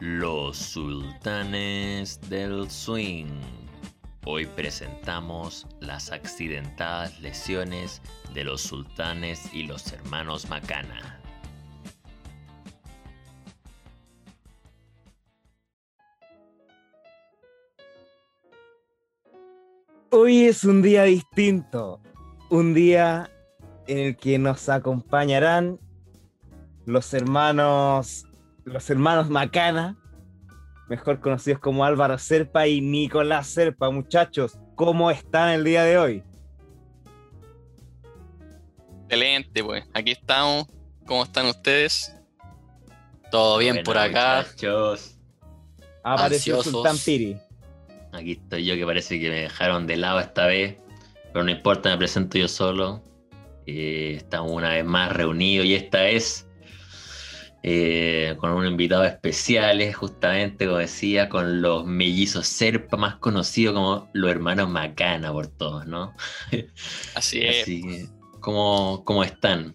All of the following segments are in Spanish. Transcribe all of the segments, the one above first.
Los Sultanes del Swing. Hoy presentamos las accidentadas lesiones de los sultanes y los hermanos Macana. Hoy es un día distinto, un día en el que nos acompañarán los hermanos, los hermanos Macana, mejor conocidos como Álvaro Serpa y Nicolás Serpa. Muchachos, ¿cómo están el día de hoy? Excelente, pues. Aquí estamos. ¿Cómo están ustedes? Todo bien por acá. Muchachos. Apareció. Sultán Piri. Aquí estoy yo que parece que me dejaron de lado esta vez, pero no importa, me presento yo solo. Eh, estamos una vez más reunidos y esta vez eh, con un invitado especial, justamente como decía, con los mellizos Serpa, más conocidos como los hermanos Macana por todos, ¿no? Así es. Así que, ¿cómo, cómo están?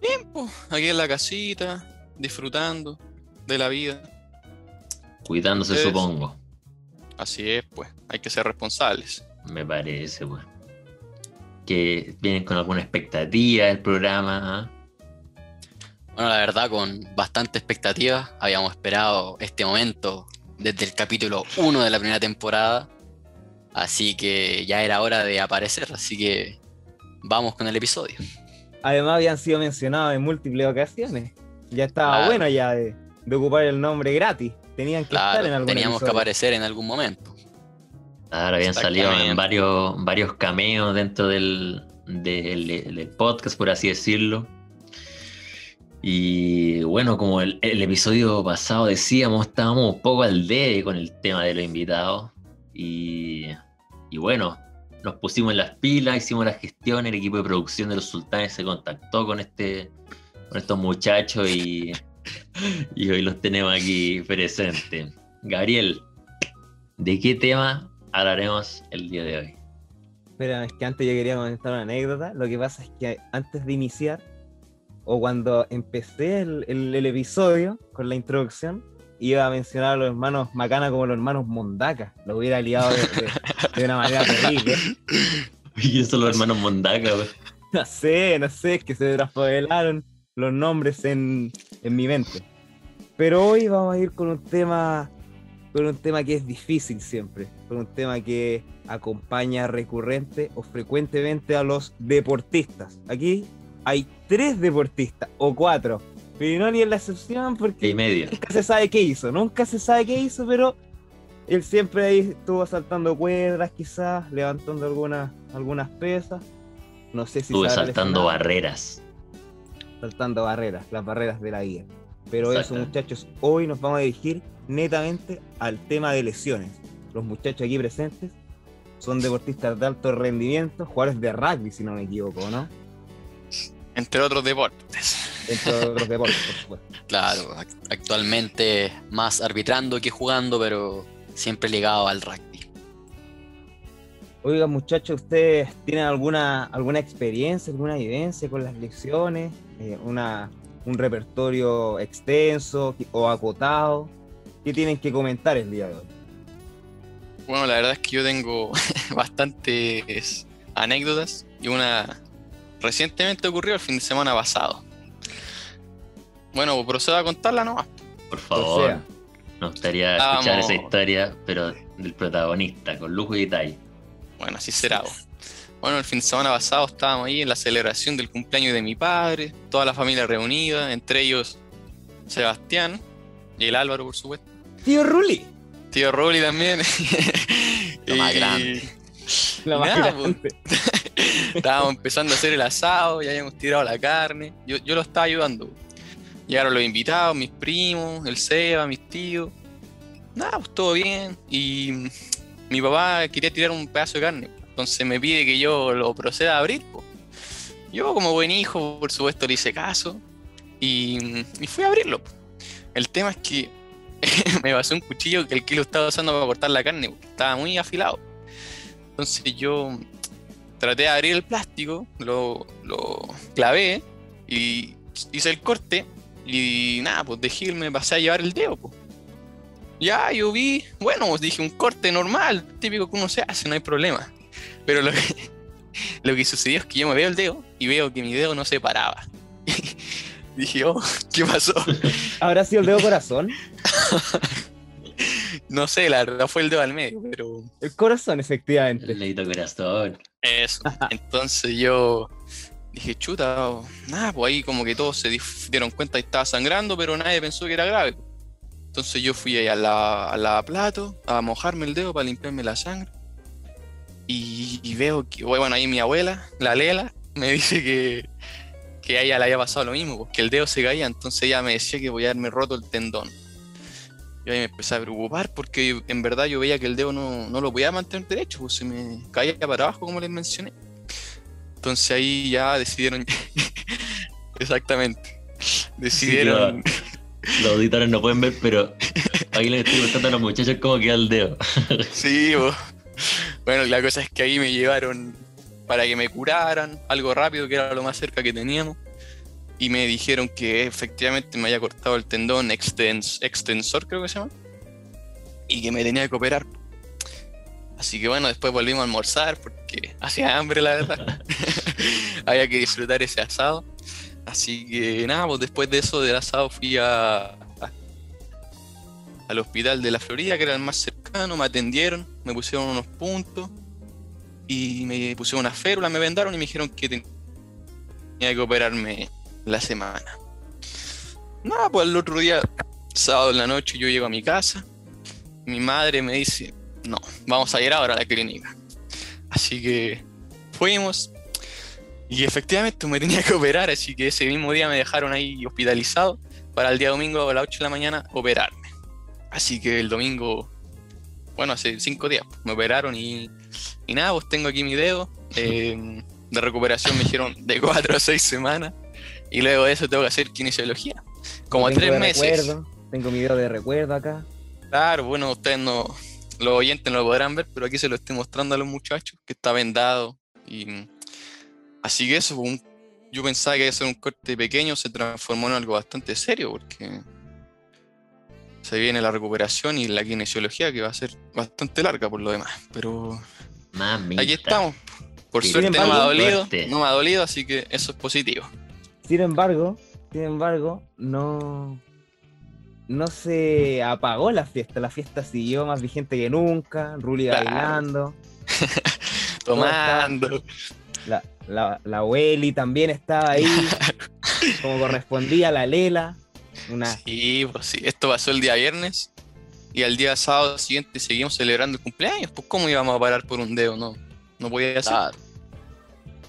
Bien, pues. Aquí en la casita, disfrutando de la vida. Cuidándose, supongo. Así es, pues. Hay que ser responsables. Me parece, pues. Que vienen con alguna expectativa del programa. ¿ah? Bueno, la verdad, con bastante expectativa, habíamos esperado este momento desde el capítulo 1 de la primera temporada, así que ya era hora de aparecer, así que vamos con el episodio. Además habían sido mencionados en múltiples ocasiones. Ya estaba Claro. bueno ya de, de ocupar el nombre gratis. Tenían que estar en algún teníamos que aparecer en algún momento. Claro, habían salido en varios, varios cameos dentro del, del- del podcast, por así decirlo. Y bueno, como el, episodio pasado decíamos, estábamos un poco al debe con el tema de los invitados. Y, y bueno, nos pusimos en las pilas, hicimos la gestión, el equipo de producción de los sultanes se contactó con, este, con estos muchachos y, y hoy los tenemos aquí presentes. Gabriel, ¿de qué tema hablaremos el día de hoy? Espera, es que antes yo quería comentar una anécdota. Lo que pasa es que antes de iniciar, o cuando empecé el, el- el episodio con la introducción, iba a mencionar a los hermanos Macana como los hermanos Mondaca. Lo hubiera liado de, de- de una manera terrible. Y eso los hermanos Mondaca, güey. No sé, no sé, es que se traspapelaron los nombres en, en mi mente. Pero hoy vamos a ir con un tema con un tema que es difícil siempre, con un tema que acompaña recurrente o frecuentemente a los deportistas. Aquí hay tres deportistas o cuatro, pero no ni es la excepción Y porque nunca se sabe qué hizo, nunca se sabe qué hizo, pero él siempre ahí estuvo saltando cuerdas quizás, levantando algunas, algunas pesas. No sé si habrá saltando barreras. saltando barreras, las barreras de la vida. Pero eso, muchachos, hoy nos vamos a dirigir netamente al tema de lesiones. Los muchachos aquí presentes son deportistas de alto rendimiento, jugadores de rugby, si no me equivoco, ¿no? Entre otros deportes. Entre otros deportes, por supuesto. Claro, ac- actualmente más arbitrando que jugando, pero siempre ligado al rugby. Oigan, muchachos, ¿ustedes tienen alguna, alguna experiencia, alguna evidencia con las lesiones? Eh, una, ¿Un repertorio extenso o acotado? ¿Qué tienen que comentar el día de hoy? Bueno, la verdad es que yo tengo bastantes anécdotas y una recientemente ocurrió el fin de semana pasado. Bueno, procedo a contarla nomás. Por O favor. sea, Nos gustaría Vamos. escuchar esa historia, pero del protagonista, con lujo y detalle. Bueno, así será. bo. Bueno, el fin de semana pasado estábamos ahí en la celebración del cumpleaños de mi padre, toda la familia reunida, entre ellos Sebastián y el Álvaro, por supuesto. tío Ruli, Tío Rolly también. Lo más Y grande. la más Nada, grande. Estábamos empezando a hacer el asado, ya habíamos tirado la carne. Yo, yo lo estaba ayudando. Llegaron los invitados, mis primos, el Seba, mis tíos. Nada, pues todo bien. Y mi papá quería tirar un pedazo de carne. Entonces me pide que yo lo proceda a abrir. po. Yo, como buen hijo, por supuesto, le hice caso. Y, y fui a abrirlo. po. El tema es que me pasó un cuchillo que el que lo estaba usando para cortar la carne. porque Estaba muy afilado. Entonces yo traté de abrir el plástico, lo, lo clavé y hice el corte Y nada, pues de Gil me pasé a llevar el dedo, pues. Ya, yo vi, bueno, pues dije un corte normal, típico que uno se hace, no hay problema. Pero lo que, lo que sucedió es que yo me veo el dedo y veo que mi dedo no se paraba. dije, oh, ¿qué pasó? ¿Habrá sido el dedo corazón? No sé, la verdad fue el dedo al medio, pero El corazón, efectivamente. El dedito corazón. Eso. Entonces yo dije, chuta, oh, nada, pues ahí como que todos se dieron cuenta que estaba sangrando, pero nadie pensó que era grave. Entonces yo fui ahí a la, a la plato a mojarme el dedo para limpiarme la sangre. Y, y veo que, bueno, ahí mi abuela, la Lela, me dice que, que a ella le había pasado lo mismo, porque el dedo se caía, entonces ella me decía que voy a haberme roto el tendón. Yo ahí me empecé a preocupar porque en verdad yo veía que el dedo no, no lo podía mantener derecho, pues se me caía para abajo, como les mencioné. Entonces ahí ya decidieron. Exactamente. Decidieron. Los auditores no pueden ver, pero ahí les estoy contando a los muchachos cómo queda el dedo. Sí, bo. bueno, la cosa es que ahí me llevaron para que me curaran, algo rápido, que era lo más cerca que teníamos. Y me dijeron que efectivamente me había cortado el tendón extens- extensor, creo que se llama. Y que me tenía que operar. Así que bueno, después volvimos a almorzar porque hacía hambre, la verdad. Había que disfrutar ese asado. Así que nada, pues después de eso del asado fui a, a- al hospital de la Florida, que era el más cercano, me atendieron, me pusieron unos puntos y me pusieron una férula, me vendaron y me dijeron que tenía que operarme la semana. Nada, pues el otro día, sábado en la noche, yo llego a mi casa, mi madre me dice, no, vamos a ir ahora a la clínica. Así que fuimos y efectivamente me tenía que operar, así que ese mismo día me dejaron ahí hospitalizado para el día domingo a las 8 de la mañana operarme. Así que el domingo, bueno, hace cinco días, me operaron y, y nada, pues tengo aquí mi dedo. eh, de recuperación me dijeron de 4 a 6 semanas. Y luego de eso tengo que hacer kinesiología. Como Tengo tres meses. recuerdo, tengo mi video de recuerdo acá. Claro, bueno, ustedes no, los oyentes no lo podrán ver, pero aquí se lo estoy mostrando a los muchachos, que está vendado. Y así que eso, un- yo pensaba que iba a ser un corte pequeño, se transformó en algo bastante serio, porque se viene la recuperación y la kinesiología, que va a ser bastante larga por lo demás. Pero Mamita. aquí estamos. Por suerte no me ha dolido, Suerte. no me ha dolido, así que eso es positivo. Sin embargo, sin embargo, no, no se apagó la fiesta. La fiesta siguió más vigente que nunca. Ruli Claro. bailando. Tomando. La, la, la Welly también estaba ahí. como correspondía a la Lela. Una, Sí, pues sí, esto pasó el día viernes y al día sábado siguiente seguimos celebrando el cumpleaños. Pues cómo íbamos a parar por un dedo, no, no podía ser. Claro.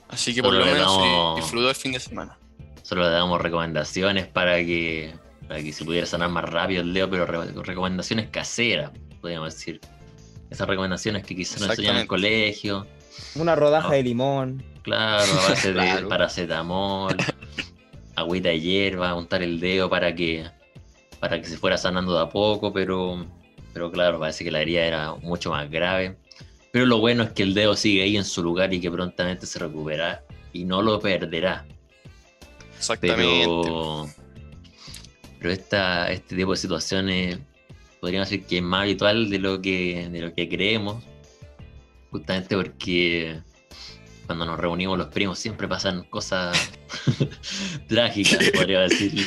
Así que por lo menos se damos- disfrutó el fin de semana. Solo le damos recomendaciones para que, para que se pudiera sanar más rápido el dedo, pero re- recomendaciones caseras, podríamos decir. Esas recomendaciones que quizás nos enseñan en el colegio. una rodaja No. de limón. Claro, a base de Claro. paracetamol, agüita de hierba, untar el dedo para que, para que se fuera sanando de a poco, pero, pero claro, parece que la herida era mucho más grave. Pero lo bueno es que el dedo sigue ahí en su lugar y que prontamente se recupera y no lo perderá. Exactamente. Pero, pero esta, este tipo de situaciones podríamos decir que es más habitual de lo que, de lo que creemos, justamente porque cuando nos reunimos los primos siempre pasan cosas trágicas, podría decir.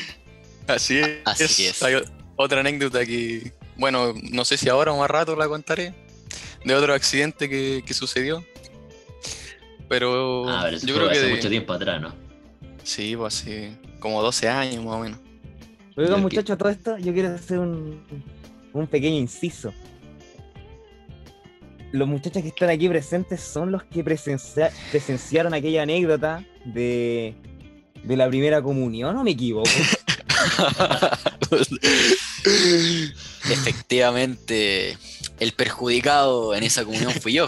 Así es. Así es. Hay otra anécdota que, bueno, no sé si ahora o más rato la contaré, de otro accidente que, que sucedió. Pero Ah, pero yo creo que hace de- mucho tiempo atrás, ¿no? Sí, pues hace como 12 años más o menos. Que- muchachos, todo esto, yo quiero hacer un, un pequeño inciso. Los muchachos que están aquí presentes son los que presencia- presenciaron aquella anécdota de, de la primera comunión, ¿o me equivoco? Efectivamente, el perjudicado en esa comunión fui yo.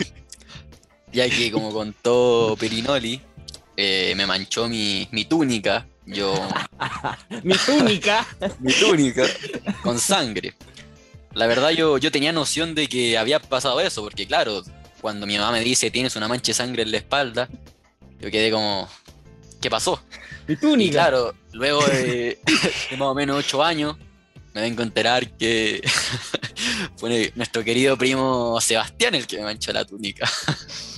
Ya que, como contó Perinoli, eh, me manchó mi, mi túnica. Yo, Mi túnica. mi túnica, con sangre. La verdad, yo, yo tenía noción de que había pasado eso, porque, claro, cuando mi mamá me dice tienes una mancha de sangre en la espalda, yo quedé como, ¿qué pasó? Mi Y túnica. claro, luego de, de más o menos ocho años, me vengo a enterar que fue nuestro querido primo Sebastián el que me manchó la túnica.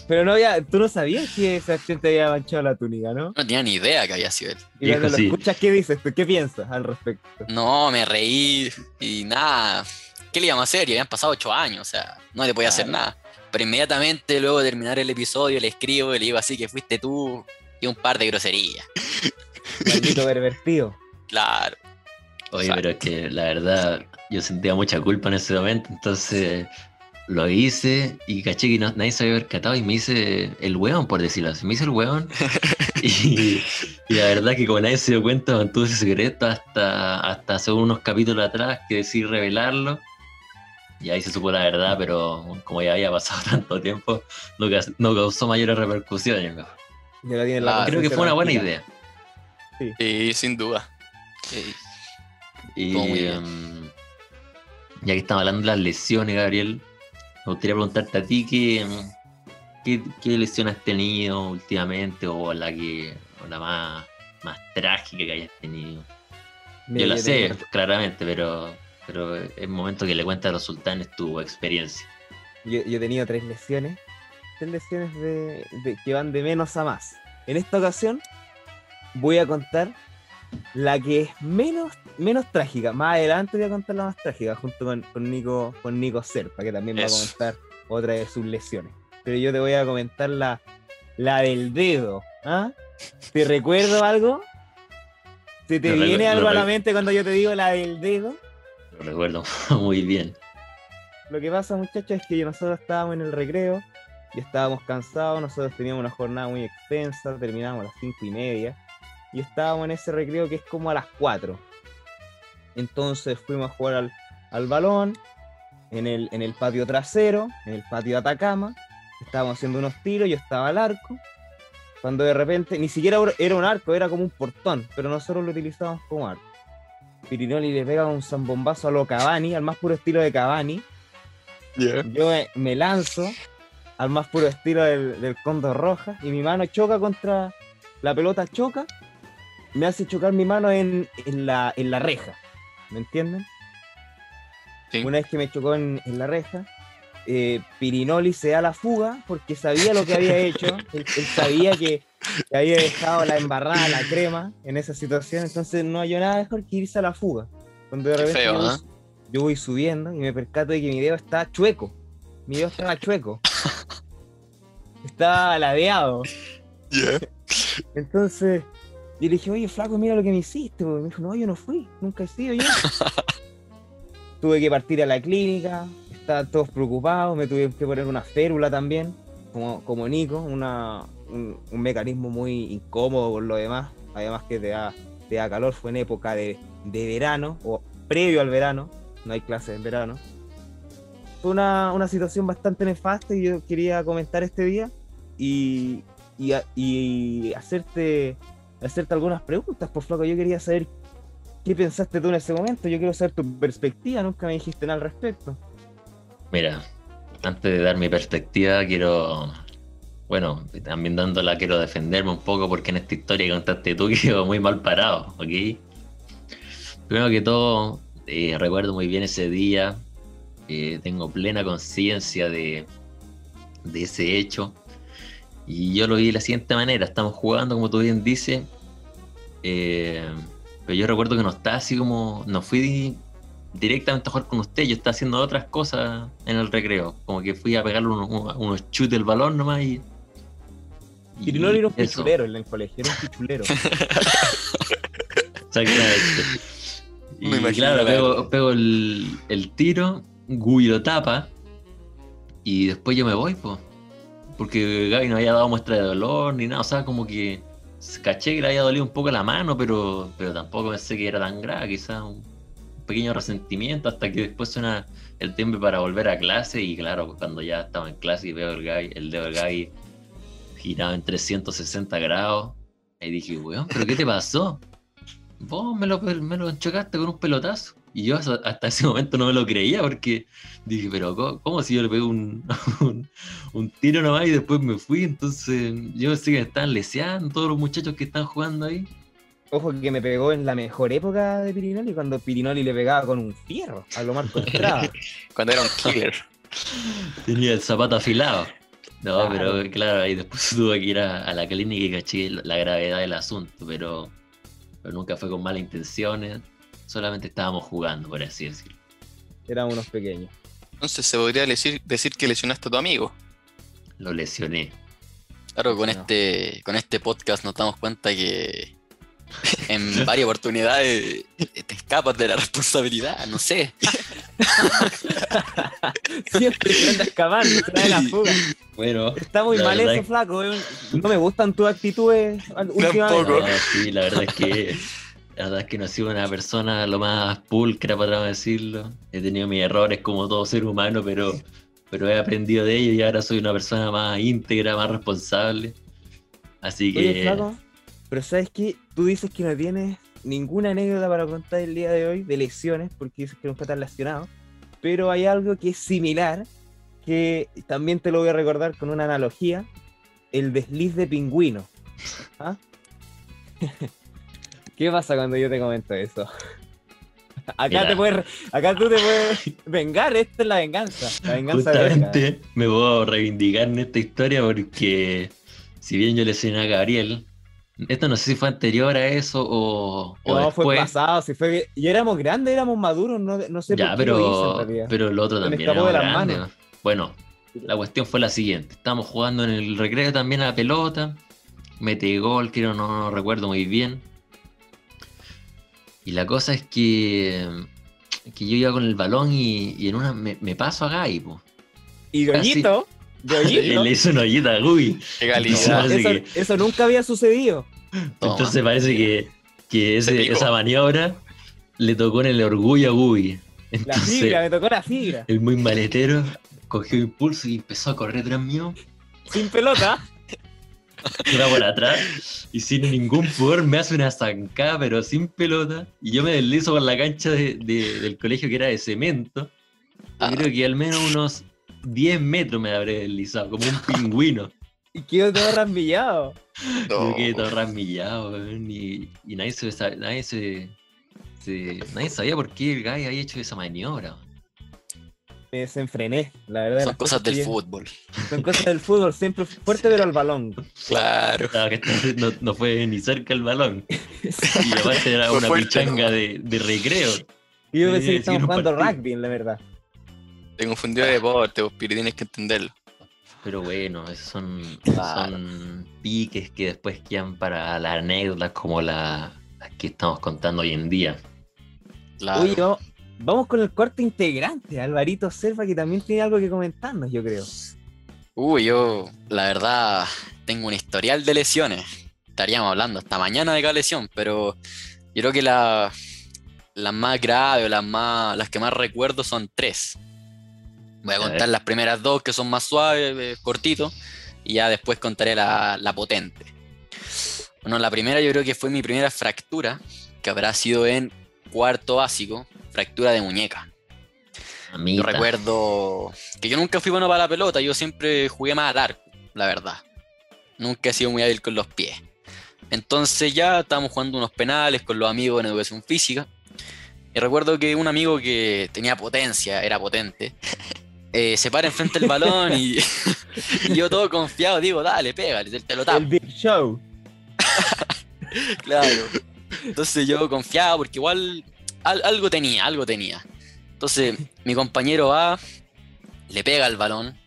Pero no había, tú no sabías que Sebastián te había manchado la túnica, ¿no? No tenía ni idea que había sido él. Y cuando lo sí. escuchas, ¿qué dices tú? ¿Qué piensas al respecto? No, me reí y nada. ¿Qué le íbamos a hacer? Ya habían pasado ocho años, o sea, no le podía hacer nada. Pero inmediatamente, luego de terminar el episodio, le escribo y le digo así que fuiste tú y un par de groserías. Maldito pervertido. Claro. Oye, Exacto. pero es que la verdad, yo sentía mucha culpa en ese momento, entonces lo hice y caché que no- nadie se había percatado y me hice el hueón, por decirlo así. Me hice el hueón y, y la verdad que como nadie se dio cuenta, mantuve ese secreto hasta, hasta hace unos capítulos atrás que decidí revelarlo. Y ahí se supo la verdad, pero como ya había pasado tanto tiempo, no, ca- no causó mayores repercusiones. ¿no? Ya la tienen la Claro. Creo que fue una buena idea. Sí, sin duda. Sí. Y em, ya que estamos hablando de las lesiones, Gabriel, me gustaría preguntarte a ti qué, qué, qué lesión has tenido últimamente o la que o la más, más trágica que hayas tenido. Mira, Yo la sé, tengo- claramente, pero, pero es momento que le cuentes a los sultanes tu experiencia. Yo, yo he tenido tres lesiones. Tres lesiones de, de- que van de menos a más. En esta ocasión voy a contar la que es menos, menos trágica. Más adelante voy a contar la más trágica junto con, con Nico, con Nico Serpa, que también va a Eso. comentar otra de sus lesiones. Pero yo te voy a comentar la, la del dedo. ¿ah? ¿Te recuerdo algo? ¿Se te viene algo a la mente cuando yo te digo la del dedo? Lo recuerdo muy bien. Lo que pasa, muchachos, es que nosotros estábamos en el recreo y estábamos cansados. Nosotros teníamos una jornada muy extensa, terminábamos a las cinco y media y estábamos en ese recreo que es como a las 4. Entonces fuimos a jugar al, al balón en el, en el patio trasero, en el patio de Atacama. Estábamos haciendo unos tiros, yo estaba al arco. Cuando de repente, ni siquiera era un arco, era como un portón, pero nosotros lo utilizábamos como arco. Pirinoli le pega un zambombazo a lo Cavani, al más puro estilo de Cavani. Yo me, lanzo al más puro estilo del, del Cóndor Roja y mi mano choca contra la pelota, choca, me hace chocar mi mano en, en la, en la reja. ¿Me entienden? Sí. Una vez que me chocó en, en la reja, eh, Pirinoli se da la fuga porque sabía lo que había hecho. Él, él sabía que, que había dejado la embarrada, la crema en esa situación. Entonces no hay nada mejor que irse a la fuga. Cuando de repente feo, yo, voy, yo voy subiendo y me percato de que mi dedo está chueco. Mi dedo estaba chueco. Estaba ladeado. Entonces, yo le dije, oye, flaco, mira lo que me hiciste. Y me dijo, no, yo no fui, nunca he sido yo. Tuve que partir a la clínica, estaban todos preocupados, me tuve que poner una férula también, como, como Nico, una, un, un mecanismo muy incómodo por lo demás, además que te da, te da calor, fue en época de, de verano, o previo al verano, no hay clases en verano. Fue una, una situación bastante nefasta y yo quería comentar este día y, y, y hacerte, hacerte algunas preguntas, por flaco. Yo quería saber qué pensaste tú en ese momento. Yo quiero saber tu perspectiva. Nunca me dijiste nada al respecto. Mira, antes de dar mi perspectiva, quiero, bueno, también dándola, quiero defenderme un poco porque en esta historia que contaste tú quedo muy mal parado, ¿ok? Primero que todo, eh, recuerdo muy bien ese día, eh, tengo plena conciencia de, de ese hecho y yo lo vi de la siguiente manera, estamos jugando como tú bien dices, eh, pero yo recuerdo que no estaba así como, no fui di- directamente a jugar con usted, yo estaba haciendo otras cosas en el recreo, como que fui a pegarle unos, unos- chutes del balón nomás y... y Pirinoli era un eso. pichulero en el colegio, era un pichulero. Exactamente. Y Me imagino claro, la pego, el, el tiro, Gui lo tapa y después yo me voy, pues. Porque Gaby no había dado muestra de dolor ni nada, o sea, como que caché que le había dolido un poco la mano, pero, pero tampoco pensé que era tan grave, quizás un pequeño resentimiento hasta que después suena el timbre para volver a clase y claro, cuando ya estaba en clase y veo el, Gaby, el dedo del Gaby girado en 360 grados, ahí dije, weón, ¿pero qué te pasó? vos me lo, me lo chocaste con un pelotazo. Y yo hasta, hasta ese momento no me lo creía porque dije, pero ¿cómo, cómo si yo le pego un, un, un tiro nomás y después me fui? Entonces yo pensé que me estaban leseando todos los muchachos que están jugando ahí. Ojo que me pegó en la mejor época de Pirinoli, cuando Pirinoli le pegaba con un fierro a lo Marco Estrada. Cuando era un killer. Tenía el zapato afilado. No, Claro. pero claro, ahí después tuve que ir a, a la clínica y caché la la gravedad del asunto, pero, pero nunca fue con malas intenciones, solamente estábamos jugando, por así decirlo. Éramos unos pequeños. Entonces se podría decir, decir que lesionaste a tu amigo. Lo lesioné. Claro, con No. este, con este podcast nos damos cuenta que en varias oportunidades te escapas de la responsabilidad, no sé. Siempre se anda escapando, se da la fuga. Bueno, Está muy mal eso, es- flaco. No me gustan tus actitudes al- últimamente. Tampoco. no, sí, la verdad es que la verdad es que no he sido una persona lo más pulcra, para decirlo. He tenido mis errores como todo ser humano, pero, pero he aprendido de ellos y ahora soy una persona más íntegra, más responsable. Así que Oye, flaco, pero ¿sabes qué? Tú dices que no tienes ninguna anécdota para contar el día de hoy de lesiones, porque dices que nunca estás lesionado. Pero hay algo que es similar, que también te lo voy a recordar con una analogía: el desliz de pingüino. ¿Ah? ¿Qué pasa cuando yo te comento eso? Acá, Mira. te puedes, acá tú te puedes vengar, esta es la venganza. La venganza de. Justamente me puedo reivindicar en esta historia porque si bien yo lesioné a Gabriel, esto no sé si fue anterior a eso o, o No, fue después. pasado, si fue y éramos grandes, éramos maduros, no, no sé ya, por qué lo hice en pero, realidad. pero el otro también era grande. manos. Bueno, la cuestión fue la siguiente. Estábamos jugando en el recreo también a la pelota. Metí gol, creo, no, no recuerdo muy bien. Y la cosa es que, que yo iba con el balón y, y en una me, me paso a Gai, po. Y Goyito, le hizo una ollita a Gui. Qué calidad. eso, que- eso nunca había sucedido. Toma. Entonces parece que, que ese- esa maniobra le tocó en el orgullo a Gui. La fibra, me tocó la fibra. el muy maletero cogió impulso y empezó a correr tras mío. Sin pelota. Iba por atrás y sin ningún pudor me hace una zancada, pero sin pelota. Y yo me deslizo por la cancha de- de- del colegio que era de cemento. Y Ah. creo que al menos unos 10 metros me habré deslizado, como un pingüino. Y quedó todo rambillado. Yo No. quedé todo rasmillado, y, y nadie, se, nadie, se, se- nadie sabía por qué el guy había hecho esa maniobra. Me desenfrené, la verdad. Son las cosas del fútbol. Son cosas del fútbol, siempre fuerte, pero al balón. Claro. Que este no, no fue ni cerca el balón. Y aparte era una fuerte, pichanga de, de recreo. Y yo pensé que estaban jugando partido. rugby, la verdad. Te confundió de deporte, vos, Piri, tienes que entenderlo. Pero bueno, esos son, Claro. son piques que después quedan para las anécdotas como la- las que estamos contando hoy en día. Claro. Vamos con el cuarto integrante, Alvarito Selva, que también tiene algo que comentarnos, yo creo. Uy, yo, la verdad, tengo un historial de lesiones. Estaríamos hablando hasta mañana de cada lesión, pero yo creo que la- las más graves o las, más, las que más recuerdo son tres. Voy a A contar ver. las primeras dos que son más suaves, eh, cortito, y ya después contaré la, la potente. Bueno, la primera yo creo que fue mi primera fractura, que habrá sido en cuarto básico, fractura de muñeca. Yo recuerdo que yo nunca fui bueno para la pelota, yo siempre jugué más al arco, la verdad. Nunca he sido muy hábil con los pies. Entonces ya estábamos jugando unos penales con los amigos en educación física. Y recuerdo que un amigo que tenía potencia, era potente, eh, se para enfrente del balón y, y yo todo confiado digo, dale, pégale, te, te lo tapo. El Big Show. Claro. Entonces yo confiaba porque igual al- algo tenía, algo tenía. Entonces mi compañero va, le pega el balón.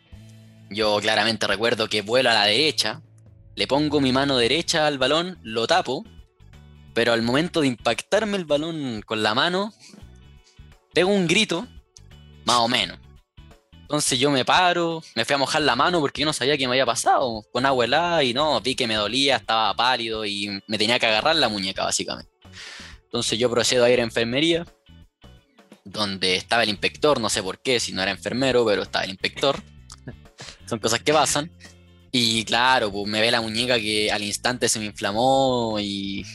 Yo claramente recuerdo que vuelo a la derecha, le pongo mi mano derecha al balón, lo tapo, pero al momento de impactarme el balón con la mano, pego un grito, más o menos. Entonces yo me paro, me fui a mojar la mano porque yo no sabía qué me había pasado. Con agua helada y no, vi que me dolía, estaba pálido y me tenía que agarrar la muñeca básicamente. Entonces yo procedo a ir a enfermería, donde estaba el inspector, no sé por qué, si no era enfermero, pero estaba el inspector. Son cosas que pasan. Y claro, pues me ve la muñeca que al instante se me inflamó y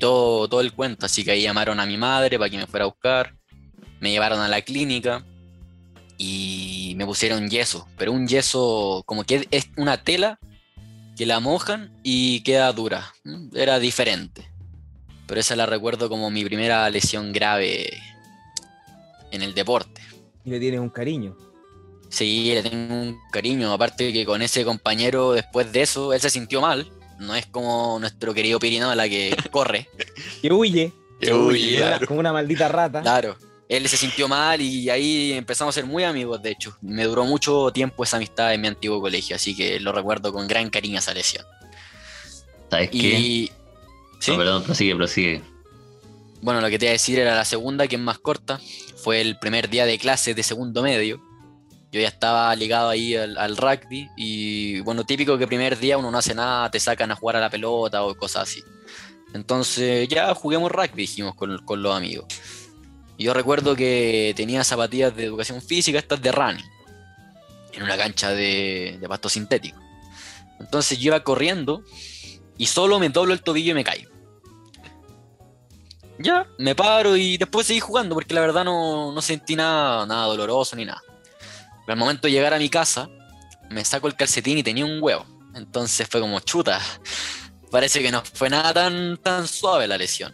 todo, todo el cuento. Así que ahí llamaron a mi madre para que me fuera a buscar. Me llevaron a la clínica y me pusieron yeso, pero un yeso como que es una tela que la mojan y queda dura. Era diferente. Pero esa la recuerdo como mi primera lesión grave en el deporte. Y le tienes un cariño. Sí, le tengo un cariño. Aparte que con ese compañero, después de eso, él se sintió mal. No es como nuestro querido Pirino, la que corre. Que huye. Que huye, Como una- claro. Como una maldita rata. Claro. Él se sintió mal y ahí empezamos a ser muy amigos, de hecho. Me duró mucho tiempo esa amistad en mi antiguo colegio, así que lo recuerdo con gran cariño esa lesión. ¿Sabes qué? ¿Sí? No, perdón, prosigue, prosigue. Bueno, lo que te iba a decir era la segunda, que es más corta. Fue el primer día de clases de segundo medio. Yo ya estaba ligado ahí al, al rugby y bueno, típico que primer día uno no hace nada, te sacan a jugar a la pelota o cosas así. Entonces ya juguemos rugby, dijimos con, con los amigos. Y yo recuerdo que tenía zapatillas de educación física, estas de running, en una cancha de, de pasto sintético. Entonces yo iba corriendo y solo me doblo el tobillo y me caigo. Ya, me paro y después seguí jugando porque la verdad no, no sentí nada, nada doloroso ni nada. Pero al momento de llegar a mi casa, me saco el calcetín y tenía un huevo. Entonces fue como chuta. Parece que no fue nada tan, tan suave la lesión.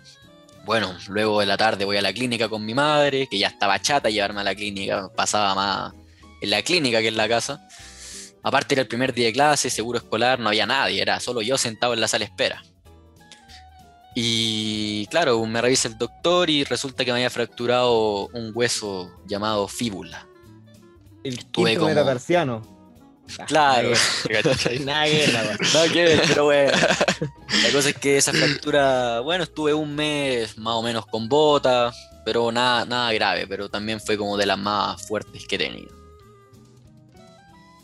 Bueno, luego de la tarde voy a la clínica con mi madre, que ya estaba chata llevarme a la clínica, pasaba más en la clínica que en la casa. Aparte era el primer día de clase, seguro escolar, no había nadie, era solo yo sentado en la sala de espera. Y claro, me revisa el doctor y resulta que me había fracturado un hueso llamado fíbula. El Estuve quinto como-. Claro. Nada que ver, pero bueno. La cosa es que esa fractura, bueno, estuve un mes más o menos con bota, pero nada, nada grave, pero también fue como de las más fuertes que he tenido.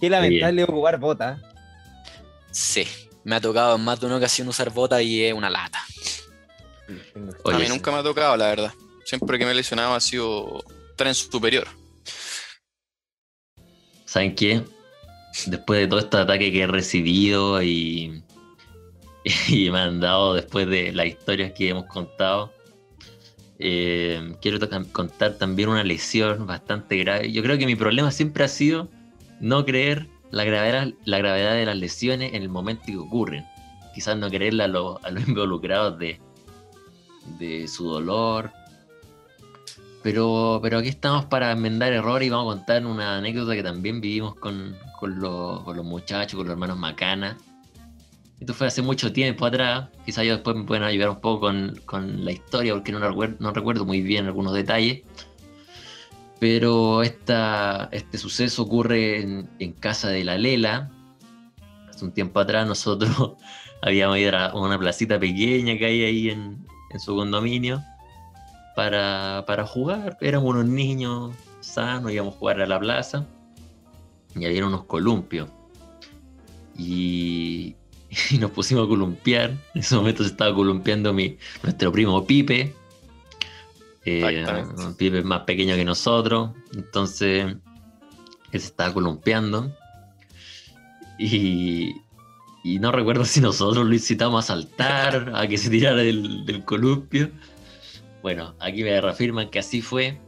Qué lamentable ocupar botas. Sí, me ha tocado en más de una ocasión usar bota y es una lata. Oye, a mí nunca me ha tocado, la verdad. Siempre que me he lesionado ha sido tren superior. ¿Saben qué? Después de todo este ataque que he recibido y, y me han dado después de las historias que hemos contado, eh, quiero contar también una lesión bastante grave. Yo creo que mi problema siempre ha sido no creer la gravedad, la gravedad de las lesiones en el momento que ocurren. Quizás no creerle a, los- a los involucrados de, de su dolor, pero, pero aquí estamos para enmendar errores y vamos a contar una anécdota que también vivimos con, con los, con los muchachos, con los hermanos Macana. Esto fue hace mucho tiempo atrás. Quizás ellos después me pueden ayudar un poco con, con la historia porque no, la recuer- no recuerdo muy bien algunos detalles. Pero esta, este suceso ocurre en, en casa de la Lela. Hace un tiempo atrás nosotros habíamos ido a una placita pequeña que hay ahí en, su condominio para, para jugar. Éramos unos niños sanos, íbamos a jugar a la plaza y había unos columpios. Y, y nos pusimos a columpiar. En ese momento se estaba columpiando mi, nuestro primo Pipe. Eh, un Pipe más pequeño que nosotros. Entonces, él se estaba columpiando. Y, y no recuerdo si nosotros lo incitamos a saltar, a que se tirara del, del columpio. Bueno, aquí me reafirman que así fue.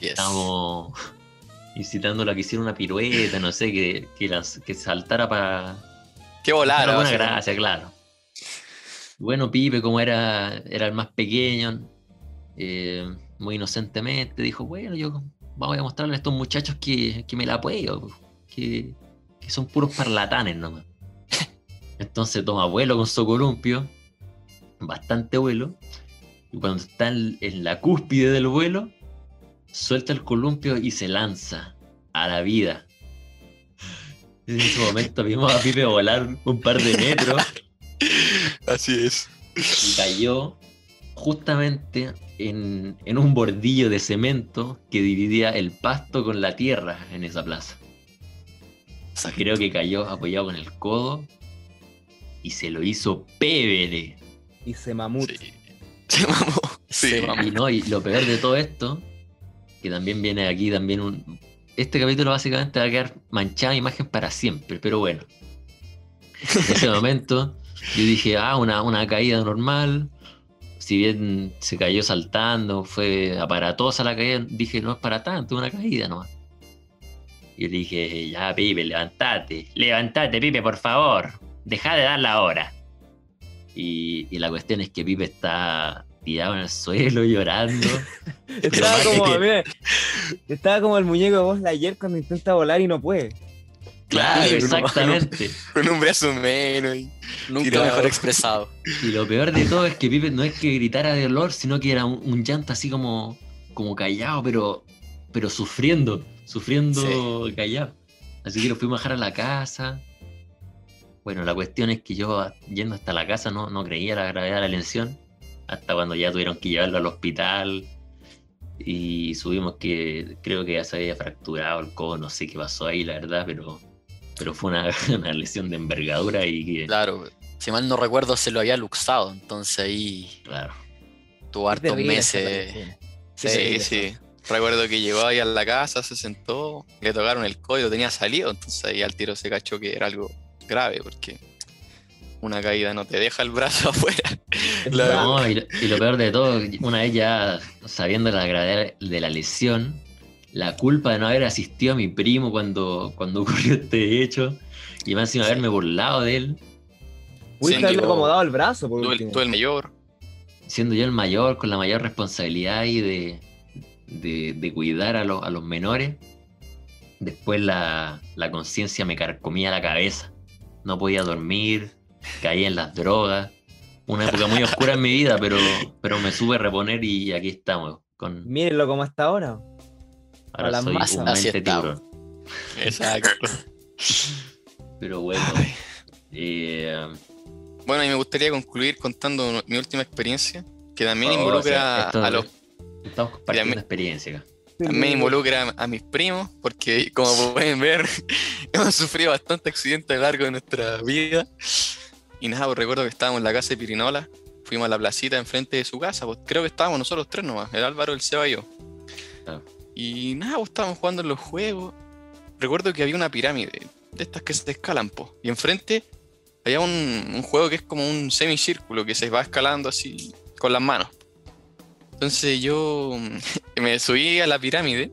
Yes. Estamos incitándolo a que hiciera una pirueta, no sé, que, que, las, que saltara para Qué volar. para alguna gracia, claro. Bueno, Pipe, como era, era el más pequeño, eh, muy inocentemente, dijo, bueno, yo voy a mostrarle a estos muchachos que, que me la puedo, que, que son puros parlatanes nomás. Entonces toma vuelo con su columpio, bastante vuelo, y cuando está en, en la cúspide del vuelo, suelta el columpio y se lanza a la vida. En ese momento vimos a Pipe volar un par de metros Así es. y cayó justamente en, en un bordillo de cemento que dividía el pasto con la tierra en esa plaza. Creo que cayó apoyado con el codo y se lo hizo pebere. Y se mamut. Sí. Se mamó. Sí. Se mamó. Y, no, y lo peor de todo esto, que también viene aquí también un... Este capítulo básicamente va a quedar manchada imagen para siempre, pero bueno. En ese momento yo dije, ah, una, una caída normal, si bien se cayó saltando, fue aparatosa la caída, dije, no es para tanto, una caída nomás. Y le dije, ya, Pipe, levantate, levantate, Pipe, por favor, deja de dar la hora. Y, y la cuestión es que Pipe está tirado en el suelo llorando. Estaba como, que- mira, estaba como el muñeco de Buzz ayer cuando intenta volar y no puede. Claro, Claro, exactamente. Con un brazo menos. y- Nunca Tirado. mejor expresado. Y lo peor de todo es que Pipe no es que gritara de dolor, sino que era un, un llanto así como, como callado, pero, pero sufriendo, sufriendo callado. Así que lo fuimos a dejar a la casa. Bueno, la cuestión es que yo yendo hasta la casa no, no creía la gravedad de la lesión, hasta cuando ya tuvieron que llevarlo al hospital y subimos que creo que ya se había fracturado el codo, no sé qué pasó ahí, la verdad, pero, pero fue una, una lesión de envergadura y que, Claro, si mal no recuerdo, se lo había luxado. Entonces ahí claro. tuvo hartos meses. Sí, Sí, sí. Recuerdo que llegó ahí a la casa, se sentó, le tocaron el codo y lo tenía salido, entonces ahí al tiro se cachó que era algo grave, porque una caída no te deja el brazo afuera. No, y, lo- y lo peor de todo, una vez ya sabiendo la gravedad de la lesión, la culpa de no haber asistido a mi primo cuando, cuando ocurrió este hecho, y más encima Sí. haberme burlado de él, Pudiste haberle yo- acomodado el brazo por Tú el, último. tú el mayor. siendo yo el mayor, con la mayor responsabilidad y de, de, de cuidar a, los- a los menores, después la, la conciencia me carcomía la cabeza, no podía dormir, caía en las drogas. Una época muy oscura en mi vida, pero, pero me supe reponer y aquí estamos. Con, Mírenlo como está ahora. Ahora las soy masas. un Así mente estamos. tiburón. Exacto. Pero bueno, eh, Bueno, y me gustaría concluir contando mi última experiencia, que también oh, o involucra sea, esto- a los estamos compartiendo me- experiencia acá. También involucra a mis primos, porque como pueden ver, hemos sufrido bastantes accidentes a lo largo de nuestra vida. Y nada, pues recuerdo que estábamos en la casa de Pirinola, fuimos a la placita enfrente de su casa, pues creo que estábamos nosotros tres nomás, el Álvaro, el Seba y yo. Claro. Y nada, pues estábamos jugando en los juegos. Recuerdo que había una pirámide, de estas que se escalan, pues. Y enfrente había un, juego que es como un semicírculo que se va escalando así con las manos. Entonces yo mm, me subí a la pirámide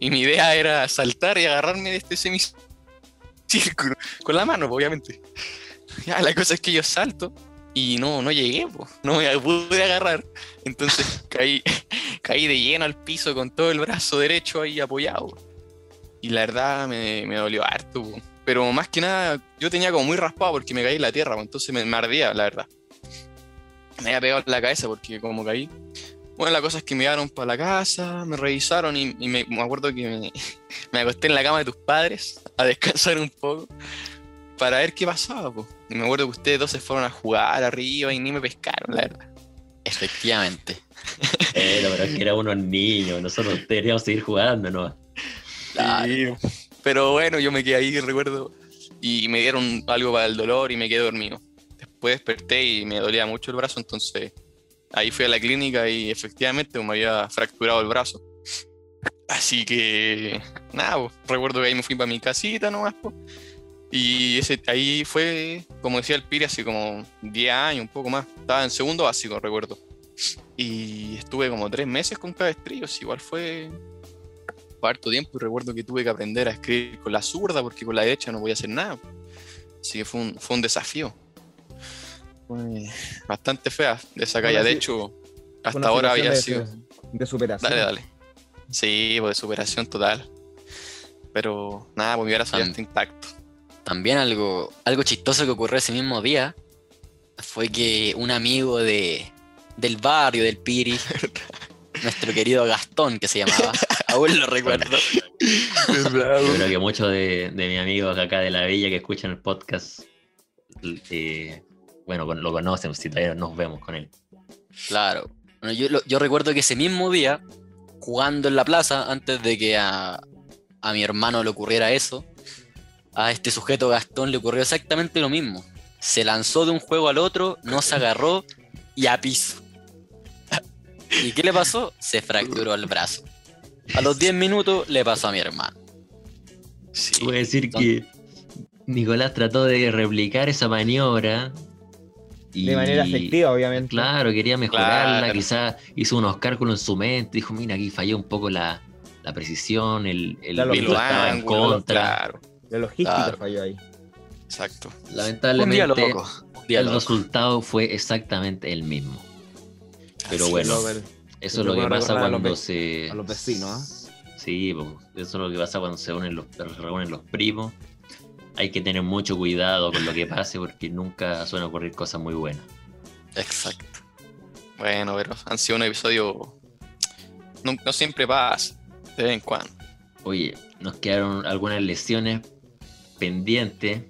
y mi idea era saltar y agarrarme de este semicírculo con la mano, obviamente. La cosa es que yo salto y no, no llegué, pues, no me pude agarrar. Entonces caí, caí de lleno al piso con todo el brazo derecho ahí apoyado. Y la verdad me, me dolió harto, po. pero más que nada yo tenía como muy raspado porque me caí en la tierra, po, entonces me, me ardía, la verdad. Me había pegado en la cabeza porque como caí. Bueno, la cosa es que me llevaron para la casa, me revisaron y, y me, me acuerdo que me, me acosté en la cama de tus padres a descansar un poco para ver qué pasaba. po. Y me acuerdo que ustedes dos se fueron a jugar arriba y ni me pescaron, la verdad. Efectivamente. Pero, pero es que era unos niños, nosotros deberíamos seguir jugando, ¿no? Claro. Sí, Pero bueno, yo me quedé ahí, recuerdo, y me dieron algo para el dolor y me quedé dormido. Después desperté y me dolía mucho el brazo, entonces ahí fui a la clínica y efectivamente me había fracturado el brazo. Así que, nada, pues, recuerdo que ahí me fui para mi casita nomás, pues. Y ese, ahí fue, como decía el Piri, hace como 10 años, un poco más. Estaba en segundo básico, recuerdo. Y estuve como 3 meses con cabestrillos, igual fue, harto tiempo y recuerdo que tuve que aprender a escribir con la zurda porque con la derecha no podía hacer nada. Así que fue un, fue un desafío. Fue bastante fea de esa calle. De hecho, hasta ahora había de, sido... de superación. Dale, dale. Sí, pues de superación total. Pero nada, pues mi brazo ya está intacto. También algo, algo chistoso que ocurrió ese mismo día fue que un amigo de, del barrio, del Piri, nuestro querido Gastón, que se llamaba, aún lo recuerdo. Yo creo que muchos de, de mis amigos acá de la villa que escuchan el podcast, eh, bueno, lo conocen, si todavía nos vemos con él. Claro. Bueno, yo, lo- yo recuerdo que ese mismo día, jugando en la plaza, antes de que a, a mi hermano le ocurriera eso, a este sujeto Gastón le ocurrió exactamente lo mismo. Se lanzó de un juego al otro, no se agarró y a piso. ¿Y qué le pasó? Se fracturó el brazo. A los 10 minutos le pasó a mi hermano. Sí. Voy a decir que Nicolás trató de replicar esa maniobra Y, De manera efectiva, obviamente. Claro, quería mejorarla, Claro. quizás hizo unos cálculos en su mente, dijo, mira, aquí falló un poco la, la precisión, el, el estaba en contra. Claro, La logística Claro. falló ahí. exacto. Un día Lamentablemente, loco. Un día el loco. resultado fue exactamente el mismo. Pero Así bueno, es. Eso es lo que pasa a cuando ve- se. a los vecinos, Sí, pues, eso es lo que pasa cuando se unen los, se reúnen los primos. Hay que tener mucho cuidado con lo que pase porque nunca suelen ocurrir cosas muy buenas. Exacto. Bueno, pero han sido un episodio. No, no siempre pasa, de vez en cuando. Oye, nos quedaron algunas lesiones pendientes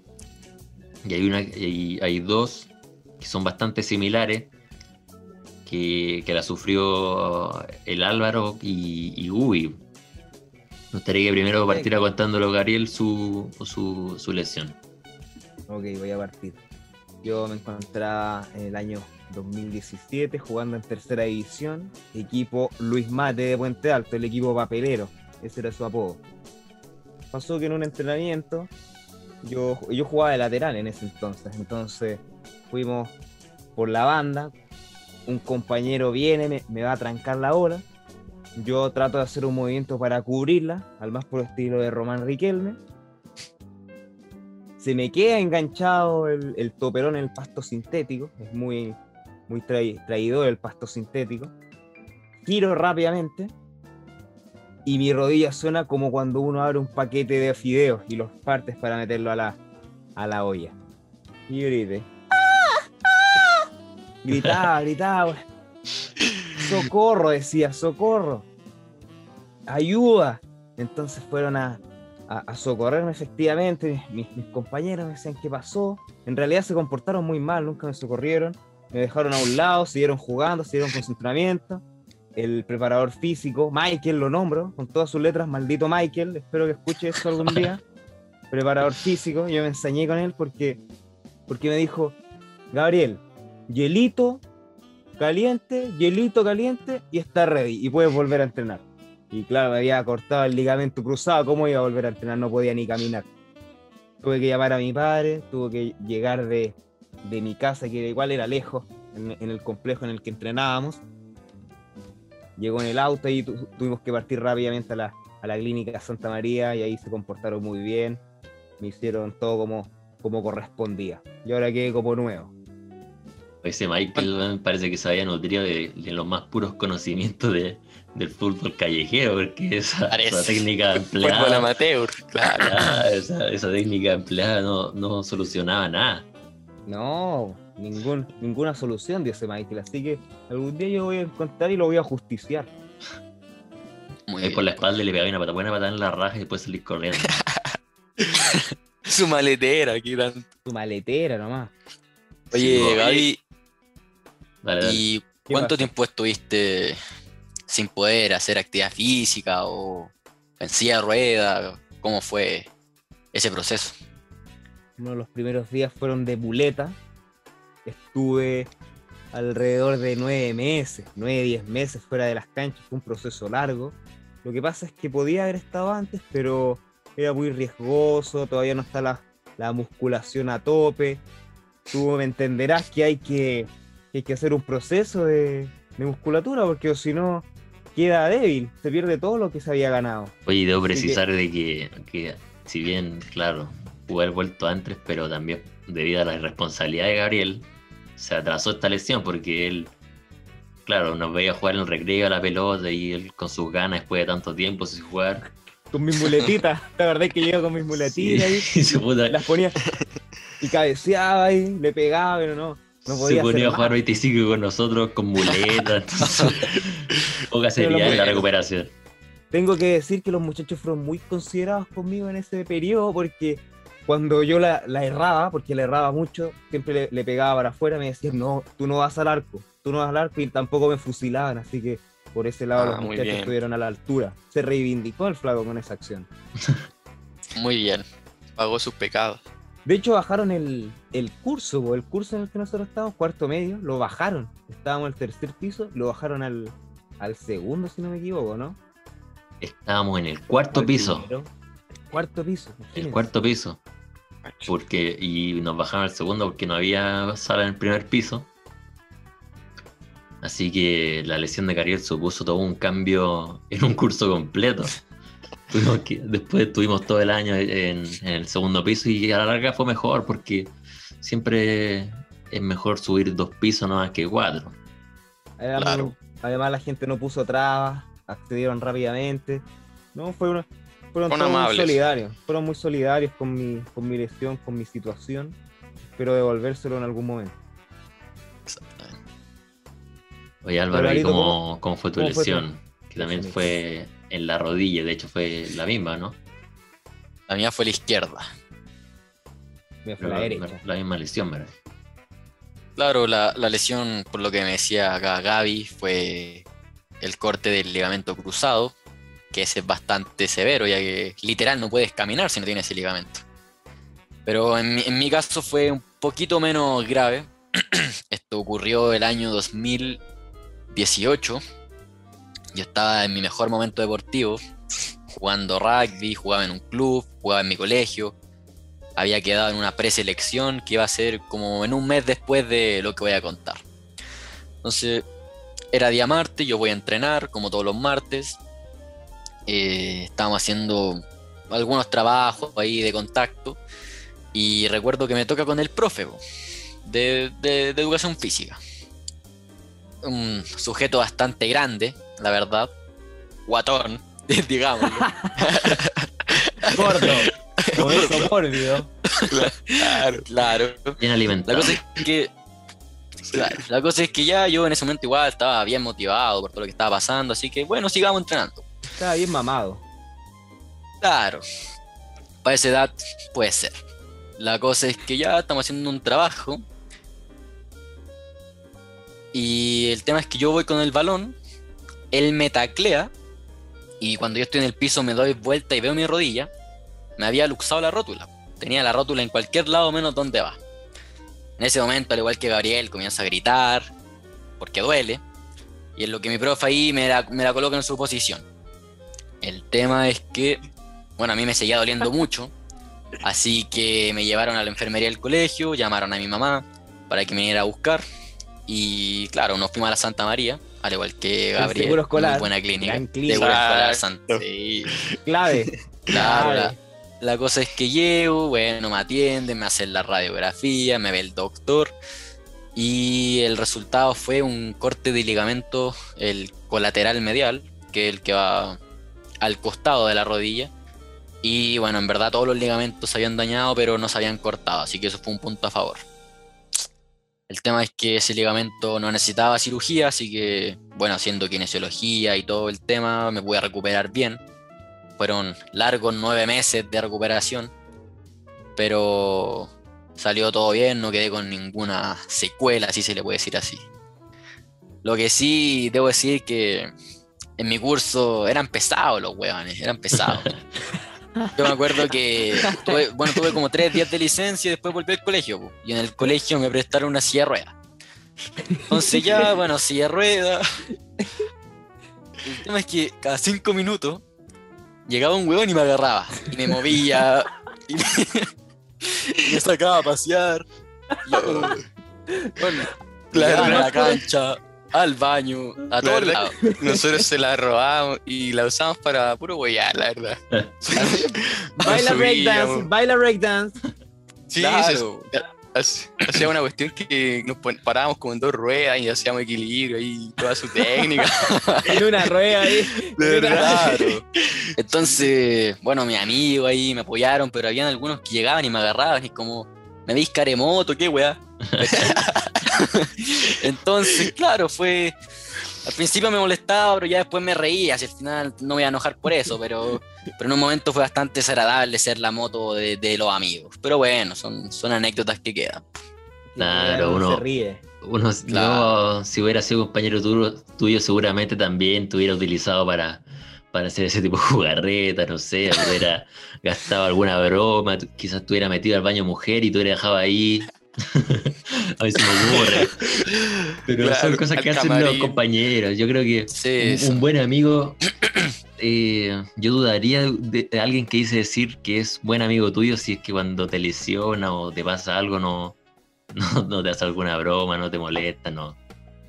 y hay, una, y hay dos que son bastante similares que, que la sufrió el Álvaro y, y Ubi. Me gustaría que primero partiera contándolo Gabriel su, su, su lesión. Ok, voy a partir. Yo me encontraba en el año 2017 jugando en tercera división, equipo Luis Mate de Puente Alto, el equipo papelero, ese era su apodo. Pasó que en un entrenamiento yo, yo jugaba de lateral en ese entonces, entonces fuimos por la banda, un compañero viene, me, va a trancar la ola, yo trato de hacer un movimiento para cubrirla, al más puro estilo de Román Riquelme, se me queda enganchado el, el toperón en el pasto sintético, es muy, muy trai- traidor el pasto sintético. Giro rápidamente y mi rodilla suena como cuando uno abre un paquete de fideos y los partes para meterlo a la, a la olla. Y yo grité. Gritaba, gritaba. Socorro, decía, socorro. Ayuda. Entonces fueron a, a, a socorrerme efectivamente. Mis, mis compañeros me decían qué pasó. En realidad se comportaron muy mal, nunca me socorrieron. Me dejaron a un lado, siguieron jugando, siguieron con su entrenamiento. El preparador físico, Michael lo nombro, con todas sus letras, maldito Michael, espero que escuche esto algún día. Preparador físico, yo me ensañé con él porque, porque me dijo, Gabriel, hielito, caliente, hielito caliente y está ready y puedes volver a entrenar. Y claro, me había cortado el ligamento cruzado, ¿cómo iba a volver a entrenar? No podía ni caminar. Tuve que llamar a mi padre, tuve que llegar de, de mi casa, que igual era lejos, en, en el complejo en el que entrenábamos. Llegó en el auto y tu- tuvimos que partir rápidamente a la, a la clínica Santa María y ahí se comportaron muy bien. Me hicieron todo como, como correspondía. Y ahora quedé como nuevo. Ese Michael weón, parece que se había nutrido de, de los más puros conocimientos de- del fútbol callejero, porque esa, esa técnica Fútbol empleada, amateur, claro. ah, esa, esa técnica empleada no, no solucionaba nada. No, ningún, ninguna solución dio ese Michael. Así que algún día yo voy a encontrar y lo voy a justiciar. Muy bien. por la espalda le pegaba una pata, buena patada en la raja y después salir corriendo. Su maletera aquí tanto. Tu maletera nomás. Oye, Sí, Gaby, Dale, dale. ¿y ¿Qué cuánto tiempo estuviste sin poder hacer actividad física o en silla de rueda? ¿Cómo fue ese proceso? Uno de los primeros días fueron de muleta. Estuve alrededor de nueve meses, nueve, diez meses fuera de las canchas. Fue un proceso largo. Lo que pasa es que podía haber estado antes, pero era muy riesgoso. Todavía no está la, la musculación a tope. Tú me entenderás que hay que, que hay que hacer un proceso de, de musculatura, porque si no queda débil. Se pierde todo lo que se había ganado. Oye, debo que- precisar de que, que si bien, claro, pudo haber vuelto antes, pero también debido a la irresponsabilidad de Gabriel, se atrasó esta lesión porque él, claro, nos veía jugar en el recreo a la pelota y él con sus ganas después de tanto tiempo sin jugar. Con mis muletitas. La verdad es que llego con mis muletitas ahí. y se puta- las ponía y cabeceaba y le pegaba, pero no, no se podía ponía a jugar más. 25 con nosotros con muletas. poca seriedad en la recuperación. Tengo que decir que los muchachos fueron muy considerados conmigo en ese periodo porque cuando yo la, la erraba, porque la erraba mucho, siempre le, le pegaba para afuera, me decían, no, tú no vas al arco, tú no vas al arco y tampoco me fusilaban, así que por ese lado Ah, los muchachos bien. estuvieron a la altura. Se reivindicó el flaco con esa acción. Muy bien. Pagó sus pecados. De hecho, bajaron el, el curso, el curso en el que nosotros estábamos, cuarto medio, lo bajaron. Estábamos en el tercer piso, lo bajaron al, al segundo, si no me equivoco, ¿no? Estábamos en el cuarto piso. primero. Cuarto piso. El cuarto piso. Porque y nos bajaron al segundo porque no había sala en el primer piso. Así que la lesión de Cariel supuso todo un cambio en un curso completo. Que- después estuvimos todo el año en, en el segundo piso y a la larga fue mejor porque siempre es mejor subir dos pisos no más que cuatro. Además, Claro. además la gente no puso trabas, accedieron rápidamente. No, fue una, fueron todos muy solidarios. Fueron muy solidarios con mi, con mi lesión, con mi situación. Espero devolvérselo en algún momento. Exactamente. Oye Álvaro, Pero, ¿y cómo, cómo fue tu cómo fue tu lesión? Que también fue en la rodilla, de hecho fue la misma, ¿no? La mía fue la izquierda. Me fue la derecha. la misma lesión, ¿verdad? Claro, la, la lesión, por lo que me decía acá Gaby, fue el corte del ligamento cruzado, que ese es bastante severo, ya que literal no puedes caminar si no tienes ese ligamento. Pero en mi caso fue un poquito menos grave. Esto ocurrió el año 2018. Yo estaba en mi mejor momento deportivo, jugando rugby, jugaba en un club, jugaba en mi colegio, había quedado en una preselección que iba a ser como en un mes después de lo que voy a contar. Entonces, era día martes, yo voy a entrenar como todos los martes. Eh, estábamos haciendo algunos trabajos ahí de contacto. Y recuerdo que me toca con el profe de, de- de educación física. Un sujeto bastante grande, la verdad. Guatón, digamos. Gordo. Con eso mórbido. Claro. claro. Bien La alimentado. cosa es que. claro, la cosa es que ya yo en ese momento igual estaba bien motivado por todo lo que estaba pasando, así que bueno, sigamos entrenando. Estaba bien mamado. Claro, para esa edad puede ser. La cosa es que ya estamos haciendo un trabajo. Y el tema es que yo voy con el balón, él me taclea, y cuando yo estoy en el piso me doy vuelta y veo mi rodilla, me había luxado la rótula. Tenía la rótula en cualquier lado menos donde va. En ese momento, al igual que Gabriel, comienza a gritar, porque duele, y en lo que mi profe ahí me la, me la coloca en su posición. El tema es que, bueno, a mí me seguía doliendo mucho, así que me llevaron a la enfermería del colegio, llamaron a mi mamá para que me viniera a buscar, y claro, nos fuimos a la Santa María, al igual que El Gabriel, seguro escolar, muy buena clínica, gran clínica. seguro escolar. Santa- sí. Clave. Claro, clave. la, la cosa es que llego, bueno, me atienden, me hacen la radiografía, me ve el doctor y el resultado fue un corte de ligamento, el colateral medial, que es el que va al costado de la rodilla. Y bueno, en verdad todos los ligamentos se habían dañado, pero no se habían cortado, así que eso fue un punto a favor. El tema es que ese ligamento no necesitaba cirugía, así que, bueno, haciendo kinesiología y todo el tema, me pude recuperar bien. Fueron largos nueve meses de recuperación, pero salió todo bien, no quedé con ninguna secuela, si se le puede decir así. Lo que sí debo decir que en mi curso eran pesados los huevones, eran pesados. Yo me acuerdo que tuve, bueno, tuve como tres días de licencia y después volví al colegio. po, Y en el colegio me prestaron una silla de ruedas. Entonces ya, bueno, silla de ruedas. El tema es que cada cinco minutos llegaba un huevón y me agarraba. Y me movía. Y me, y me sacaba a pasear. Y bueno, Claro. a la cancha, al baño, a todos lados. Nosotros se la robamos y la usamos para puro huear, la verdad. Baila breakdance, baila breakdance. Sí, Claro. hacía una cuestión que nos parábamos como en dos ruedas y hacíamos equilibrio y toda su técnica. En una rueda ahí. De verdad. Entonces, bueno, mis amigos ahí me apoyaron, pero habían algunos que llegaban y me agarraban y como, ¿me veis caremoto? ¿Qué weá? Entonces, claro, fue. Al principio me molestaba, pero ya después me reía. Así al final no me voy a enojar por eso, pero, pero en un momento fue bastante desagradable ser la moto de, de los amigos. Pero bueno, son, son anécdotas que quedan. Claro, uno- Se ríe. Uno, Claro. yo, si hubiera sido compañero tuyo, tuyo, seguramente también te hubiera utilizado para, para hacer ese tipo de jugarreta, no sé, hubiera gastado alguna broma, quizás te hubiera metido al baño mujer y te hubiera dejado ahí. A si me ocurre. Pero son cosas que hacen los compañeros. Yo creo que Sí, un, un buen amigo eh, yo dudaría de, de alguien que dice decir que es buen amigo tuyo si es que cuando te lesiona o te pasa algo no, no, no te hace alguna broma, no te molesta, no,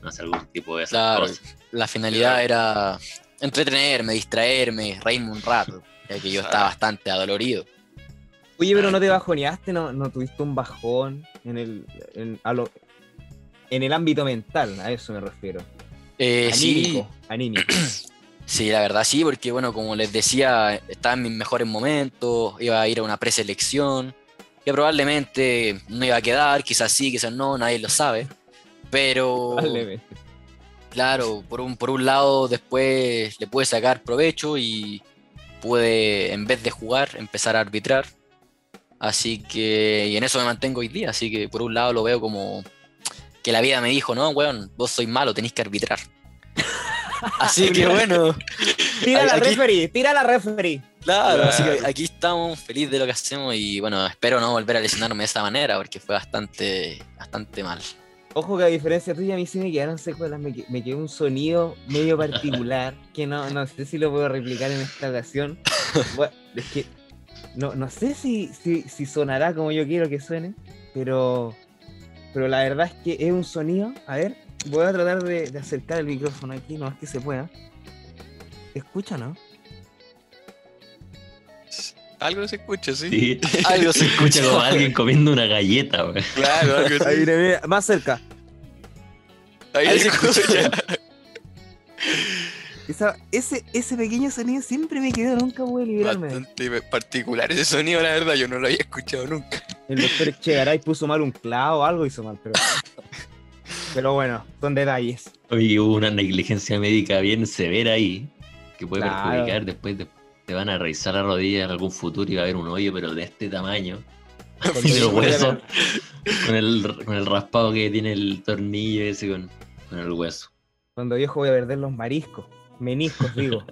no hace algún tipo de esas Claro, cosas. la finalidad era entretenerme, distraerme, reírme un rato, ya que yo estaba bastante adolorido. Oye, pero no te bajoneaste, no, no tuviste un bajón en el, en, a lo- en el ámbito mental, a eso me refiero. Eh, sí, Anímico, sí, la verdad sí, porque bueno, como les decía, estaba en mis mejores momentos, iba a ir a una preselección, que probablemente no iba a quedar, quizás sí, quizás no, nadie lo sabe. Pero. Claro, por un, por un lado después le pude sacar provecho y pude, en vez de jugar, empezar a arbitrar. Así que, y en eso me mantengo hoy día, así que por un lado lo veo como que la vida me dijo, no, weón, vos sois malo, tenéis que arbitrar. Así que bueno, Tira la Aquí- referee, tira la referee. claro, así que aquí estamos, feliz de lo que hacemos y bueno, espero no volver a lesionarme de esa manera porque fue bastante, bastante mal. Ojo que a diferencia tuya, a mí sí me quedaron secuelas, me, me quedó un sonido medio particular que no, no sé si lo puedo replicar en esta ocasión. Bueno, es que no, no sé si, si, si sonará como yo quiero que suene, pero, pero la verdad es que es un sonido. A ver, voy a tratar de, de acercar el micrófono aquí, no es que se pueda. ¿Se escucha, no? Algo se escucha, sí. Sí. Algo se escucha como alguien comiendo una galleta, güey. Claro, algo Ahí, mira, mira, más cerca. Ahí, Ahí se se escucha. Esa- ese, ese pequeño sonido siempre me quedó, nunca voy a él. Bastante particular ese sonido, la verdad, yo no lo había escuchado nunca. El doctor Echegaray puso mal un clavo, algo hizo mal, pero. Pero bueno, son detalles. Oye, hubo una negligencia médica bien severa ahí, que puede Claro. perjudicar. Después te, te van a revisar la rodilla en algún futuro y va a haber un hoyo, pero de este tamaño. Hueso. Con el, con el raspado que tiene el tornillo ese con, con el hueso. Cuando viejo voy a perder los mariscos. Meniscos, digo.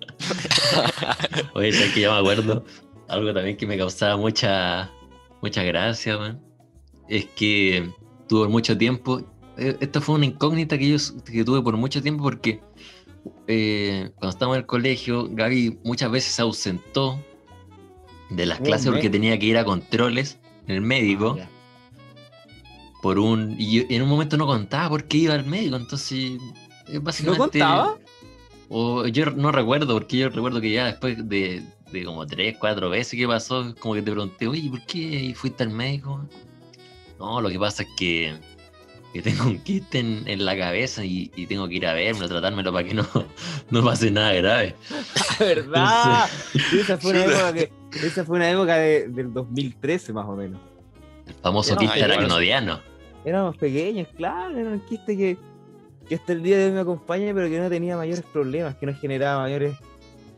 Oye, ¿sabes que ya me acuerdo? Algo también que me causaba mucha, mucha gracia, man. Es que tuve mucho tiempo. eh, Esta fue una incógnita que yo que tuve por mucho tiempo porque eh, cuando estábamos en el colegio, Gaby muchas veces se ausentó de las Un clases porque tenía que ir a controles en el médico. Ah, por un. Y yo- en un momento no contaba por qué iba al médico, entonces. eh, ¿No básicamente, contaba? O yo no recuerdo, porque yo recuerdo que ya después de, de como tres, cuatro veces que pasó, como que te pregunté, oye, ¿por qué fuiste al médico? No, lo que pasa es que, que tengo un quiste en, en la cabeza y, y tengo que ir a verme, a tratármelo para que no, no pase nada grave. ¿Verdad? Esa fue una época, que, esa fue una época de- del 2013 más o menos. El famoso quiste aracnodiano. Éramos pequeños, claro, era un quiste que, que hasta el día de hoy me acompaña, pero que no tenía mayores problemas, que no generaba mayores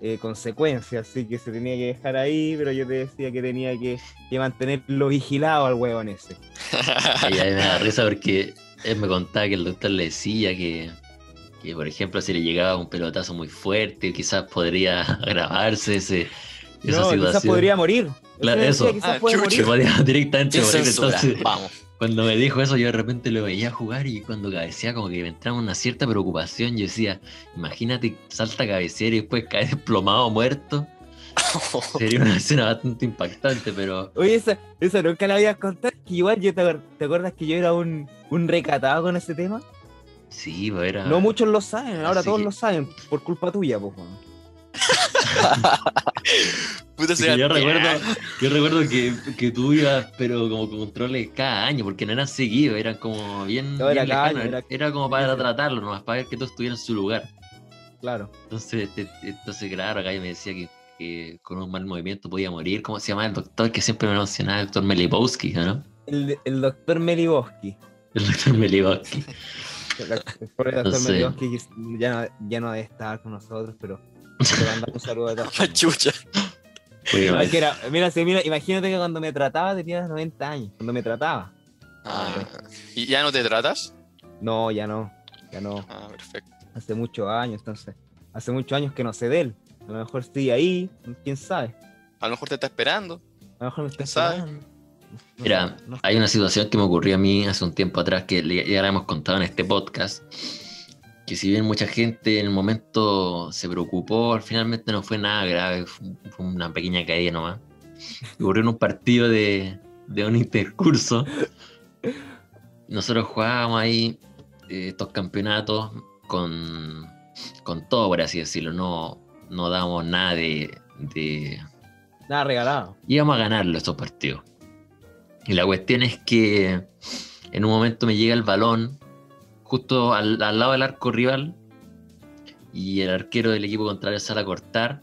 eh, consecuencias, así que se tenía que dejar ahí, pero yo te decía que tenía que, que mantenerlo vigilado al huevón ese. Y a mí me da risa porque él me contaba que el doctor le decía que, que, por ejemplo, si le llegaba un pelotazo muy fuerte, quizás podría agravarse ese, esa No, situación. quizás podría morir. Claro, eso. quizás Ah, puede morir. directamente morir. Entonces, vamos. Cuando me dijo eso, yo de repente lo veía jugar y cuando cabeceaba, como que me entraba una cierta preocupación. Yo decía, imagínate, salta a cabecear y después cae desplomado, muerto. Sería una escena bastante impactante, pero Oye, esa, esa nunca la habías contado, que igual yo te, ¿te acuerdas que yo era un, un recatado con ese tema? sí, pues era. No muchos lo saben, ahora Así todos que- lo saben, por culpa tuya, pues. Puta sea. yo recuerdo, yo recuerdo que, que tú ibas, pero como con controles cada año, porque no eran seguidos, eran como bien, No, era bien cada lejanos, año, era, era- como para tratarlo, nomás para ver que todo estuviera en su lugar. Claro. Entonces, te- entonces claro, acá me decía que, que con un mal movimiento podía morir. ¿Cómo se llama el doctor que siempre me mencionaba? El doctor Melibowski, ¿no? El, el doctor Meliboski. El doctor Melibowski. El, doctor que ya no, ya no debe estar con nosotros, pero le mandamos un saludo La formas. chucha. Que era- mira, sí, mira, imagínate que cuando me trataba tenía 90 años. Cuando me trataba. Ah, ¿Y ya no te tratas? No, ya no. Ya no. Ah, perfecto. Hace muchos años, entonces. Hace muchos años que no sé de él. A lo mejor estoy ahí, quién sabe. A lo mejor te está esperando. A lo mejor me está ¿Sabe? esperando. No Mira, no. Hay una situación que me ocurrió a mí hace un tiempo atrás que ya la hemos contado en este podcast. Que si bien mucha gente en el momento se preocupó, finalmente no fue nada grave, fue, una pequeña caída nomás. Ocurrió en un partido de, de un intercurso. Nosotros jugábamos ahí eh, estos campeonatos con, con todo, por así decirlo. No, no dábamos nada de, de- Nada regalado. Íbamos a ganarlo estos partidos. Y la cuestión es que en un momento me llega el balón justo al, al lado del arco rival y el arquero del equipo contrario sale a cortar.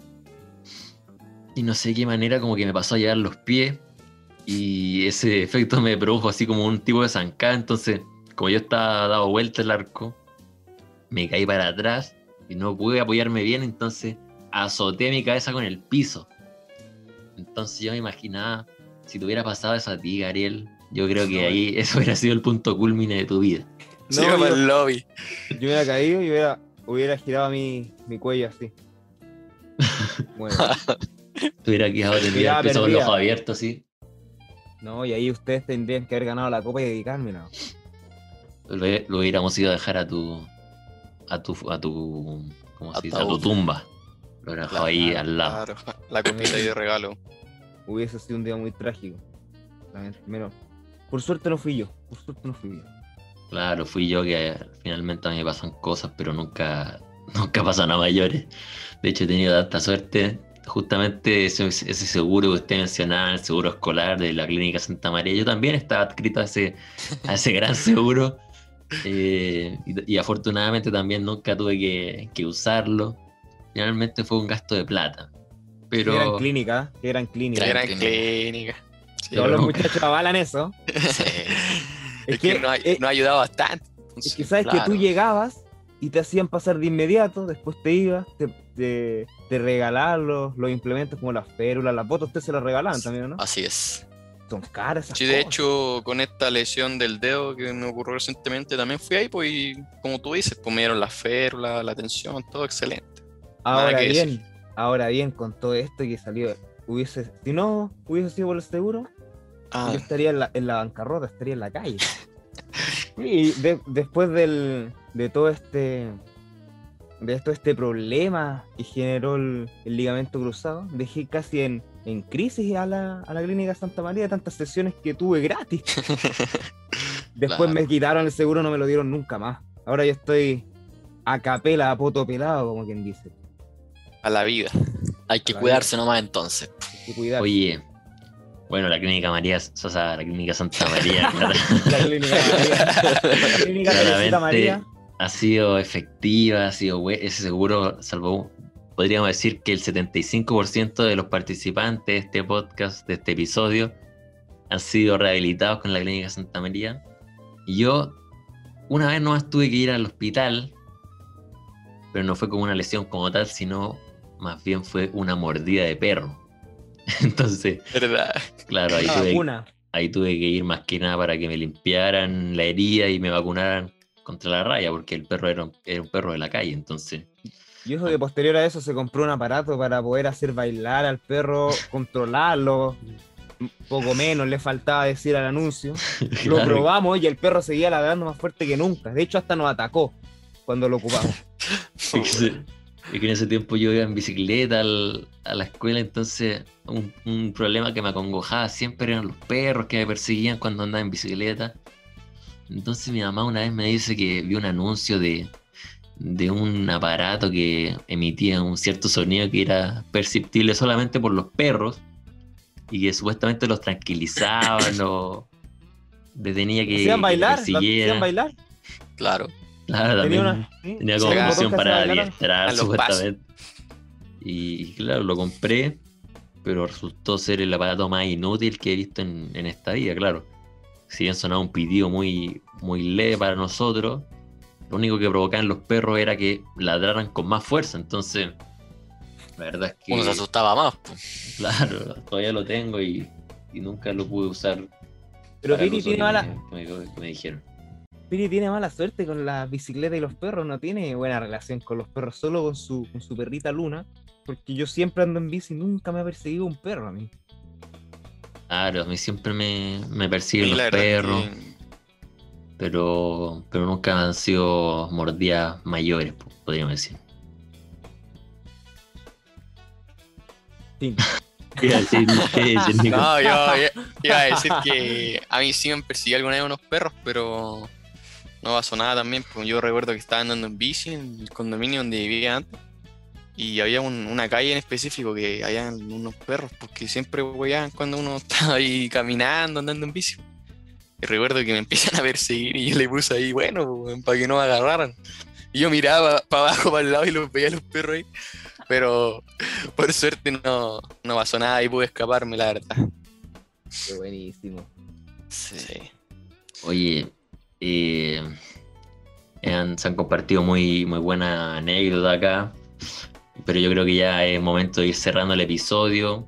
Y no sé de qué manera como que me pasó a llegar los pies y ese efecto me produjo así como un tipo de zancada. Entonces como yo estaba dado vuelta el arco me caí para atrás y no pude apoyarme bien entonces azoté mi cabeza con el piso. Entonces yo me imaginaba si te hubiera pasado eso a ti Gabriel yo creo que ahí eso hubiera sido el punto culmine de tu vida No, yo- el lobby. Yo hubiera caído y hubiera, hubiera girado mi, mi cuello así. Bueno, Te hubiera quedado tendido Mirada al piso con los ojos abiertos así no, y ahí ustedes tendrían que haber ganado la copa y dedicármela. lo, lo hubiéramos ido a dejar a tu a tu a tu ¿cómo se dice? a tu tumba lo hubiera dejado ahí al lado Claro, la copita ahí de regalo. Hubiese sido un día muy trágico. Menos. Por suerte no fui yo. Por suerte no fui yo. Claro fui yo que finalmente a mí me pasan cosas pero nunca nunca pasan a mayores de hecho he tenido tanta suerte justamente ese, ese seguro que usted mencionaba el seguro escolar de la clínica Santa María yo también estaba adscrito a ese a ese gran seguro eh, y, y afortunadamente también nunca tuve que, que usarlo finalmente fue un gasto de plata Qué gran pero clínica, qué gran clínica. Gran Gran clínica. clínica. Sí, Todos los muchachos avalan eso. Sí. Es que no ha, eh, no ha ayudado bastante. Es que sabes que tú llegabas y te hacían pasar de inmediato, después te ibas, te, te, te regalaban los, los implementos como las férulas, las botas, ustedes se las regalaban también, ¿no? Así es. Son caras esas Sí, de cosas. hecho, con esta lesión del dedo que me ocurrió recientemente, también fui ahí, pues, y como tú dices, pues me dieron la tensión, todo excelente. Ahora que bien, ahora bien, con todo esto que salió, hubiese, si no hubiese sido por el seguro, Ah, yo estaría en la, en la bancarrota, estaría en la calle. Y de- después del, de todo este de todo este problema que generó el, el ligamento cruzado, dejé casi en, en crisis a la, a la clínica Santa María de tantas sesiones que tuve gratis. Después Claro. me quitaron el seguro, no me lo dieron nunca más. Ahora yo estoy a capela, a poto pelado, como quien dice. a la vida. Hay que cuidarse nomás entonces. Hay que cuidar. Oye, bueno, la clínica María, o sea, la clínica Santa María La clínica María. La clínica Teresita claramente María. ha sido efectiva, ha sido ese seguro salvó, podríamos decir que el 75% de los participantes de este podcast, de este episodio, han sido rehabilitados con la clínica Santa María. Y yo una vez nomás tuve que ir al hospital, pero no fue como una lesión como tal, sino más bien fue una mordida de perro. Entonces, ¿Verdad? claro, ahí La tuve, ahí tuve que ir más que nada para que me limpiaran la herida y me vacunaran contra la raya, porque el perro era un, era un perro de la calle, entonces. Y eso que posterior a eso se compró un aparato para poder hacer bailar al perro, controlarlo. Un poco menos le faltaba decir al anuncio. Lo claro, probamos y el perro seguía ladrando más fuerte que nunca. De hecho, hasta nos atacó cuando lo ocupamos. Es que que en ese tiempo yo iba en bicicleta al- a la escuela, entonces un, un problema que me acongojaba siempre eran los perros que me perseguían cuando andaba en bicicleta. Entonces mi mamá una vez me dice que vio un anuncio de, de un aparato que emitía un cierto sonido que era perceptible solamente por los perros y que supuestamente los tranquilizaban o detenía que, ¿Hacían que bailar? ¿Lo persiguieran. ¿Hacían bailar? Claro. Claro, Tenía también una- ¿sí? tenía Sí, como Botones para adiestrar A los supuestamente. Y claro, lo compré, pero resultó ser el aparato más inútil que he visto en, en esta vida, claro. Si bien sonaba un pitido muy, muy leve para nosotros, lo único que provocaban los perros era que ladraran con más fuerza. Entonces, la verdad es que, Uno se asustaba más. claro, todavía lo tengo y, y nunca lo pude usar. Pero uso tiene, mala, me- que me- que me dijeron. Piri tiene mala suerte con la bicicleta y los perros. No tiene buena relación con los perros, solo con su, con su perrita Luna. Porque yo siempre ando en bici y nunca me ha perseguido un perro a mí. Claro, a mí siempre me, me persiguen los perros. que pero, pero nunca han sido mordidas mayores, po- podríamos decir. Nico. No, yo yo iba a decir que a mí sí me persiguió alguna vez unos perros, pero no pasó nada también. Pues yo recuerdo que estaba andando en bici en el condominio donde vivía antes. Y había un- una calle en específico que había unos perros, porque siempre hueaban cuando uno estaba ahí caminando, andando en bici. Y recuerdo que me empiezan a perseguir y yo le puse ahí, bueno, para que no me agarraran. Y yo miraba para abajo, para el lado y los veía a los perros ahí. Pero por suerte no, no pasó nada y pude escaparme, la verdad. Qué buenísimo. Sí. Oye, eh, han- se han compartido muy, muy buena anécdota acá, pero yo creo que ya es momento de ir cerrando el episodio.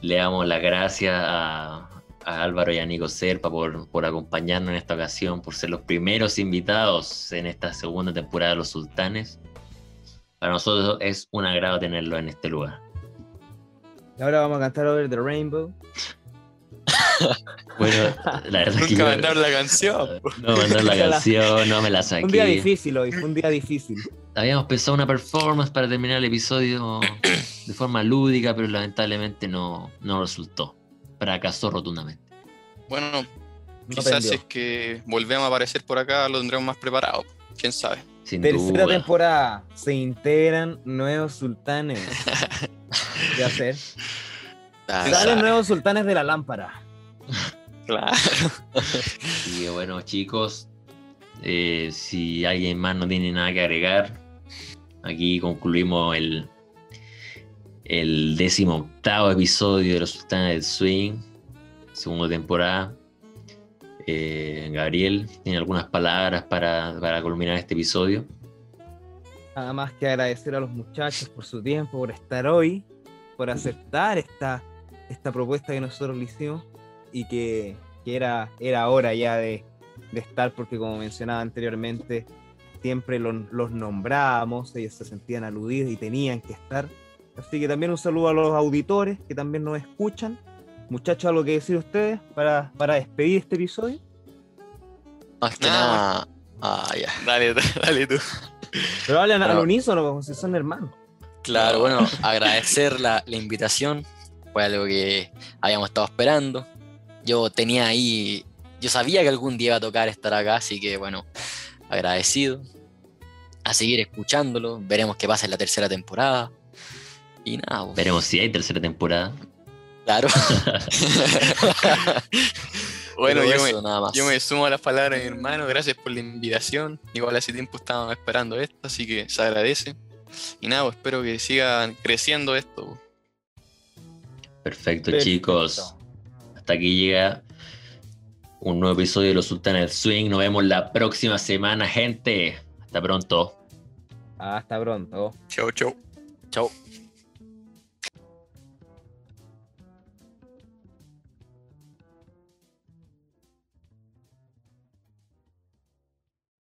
Le damos las gracias a, a Álvaro y a Nico Serpa por, por acompañarnos en esta ocasión, por ser los primeros invitados en esta segunda temporada de Los Sultanes. Para nosotros es un agrado tenerlo en este lugar. Y ahora vamos a cantar Over the Rainbow. Bueno, la verdad es que Nunca yo- mandaron la canción. no mandar la canción, no me la Un día saqué. difícil hoy, fue un día difícil. Habíamos pensado una performance para terminar el episodio de forma lúdica, pero lamentablemente no, no resultó. Fracasó rotundamente. Bueno, No quizás prendió. si es que volvemos a aparecer por acá, lo tendremos más preparado. Quién sabe. Sin Tercera duda. temporada. Se integran nuevos sultanes. ¿Qué hacer? Ah, ¿Quién Salen sabe? nuevos sultanes de la lámpara. Claro. Que bueno, chicos, eh, si alguien más no tiene nada que agregar, aquí concluimos el, el décimo octavo episodio de Los Sultanes del Swing, segunda temporada. Eh, Gabriel, ¿tiene algunas palabras para, para culminar este episodio? Nada más que agradecer a los muchachos por su tiempo, por estar hoy, por aceptar esta, esta propuesta que nosotros le hicimos y que, que era, era hora ya de, de estar, porque como mencionaba anteriormente, siempre los, los nombrábamos, ellos se sentían aludidos y tenían que estar. Así que también un saludo a los auditores que también nos escuchan. Muchachos, ¿algo que decir ustedes para, para despedir este episodio? Más que Nada. Ah, ya. Dale, dale tú. Pero hablan al unísono como si son hermanos. Claro, No. bueno, agradecer la, la invitación. Fue algo que habíamos estado esperando. Yo tenía ahí. Yo sabía que algún día iba a tocar estar acá, así que bueno, agradecido. A seguir escuchándolo. Veremos qué pasa en la tercera temporada. Y nada, pues, Veremos si hay tercera temporada. claro. Bueno, yo me, eso, nada más. yo me sumo a las palabras de mi hermano. Gracias por la invitación. Igual hace tiempo estábamos esperando esto, así que se agradece. Y nada, pues, espero que siga creciendo esto. Perfecto, Perfecto. chicos. Hasta aquí llega un nuevo episodio de Los Sultanes del Swing. Nos vemos la próxima semana, gente. Hasta pronto. Hasta pronto. Chau, chau. Chau.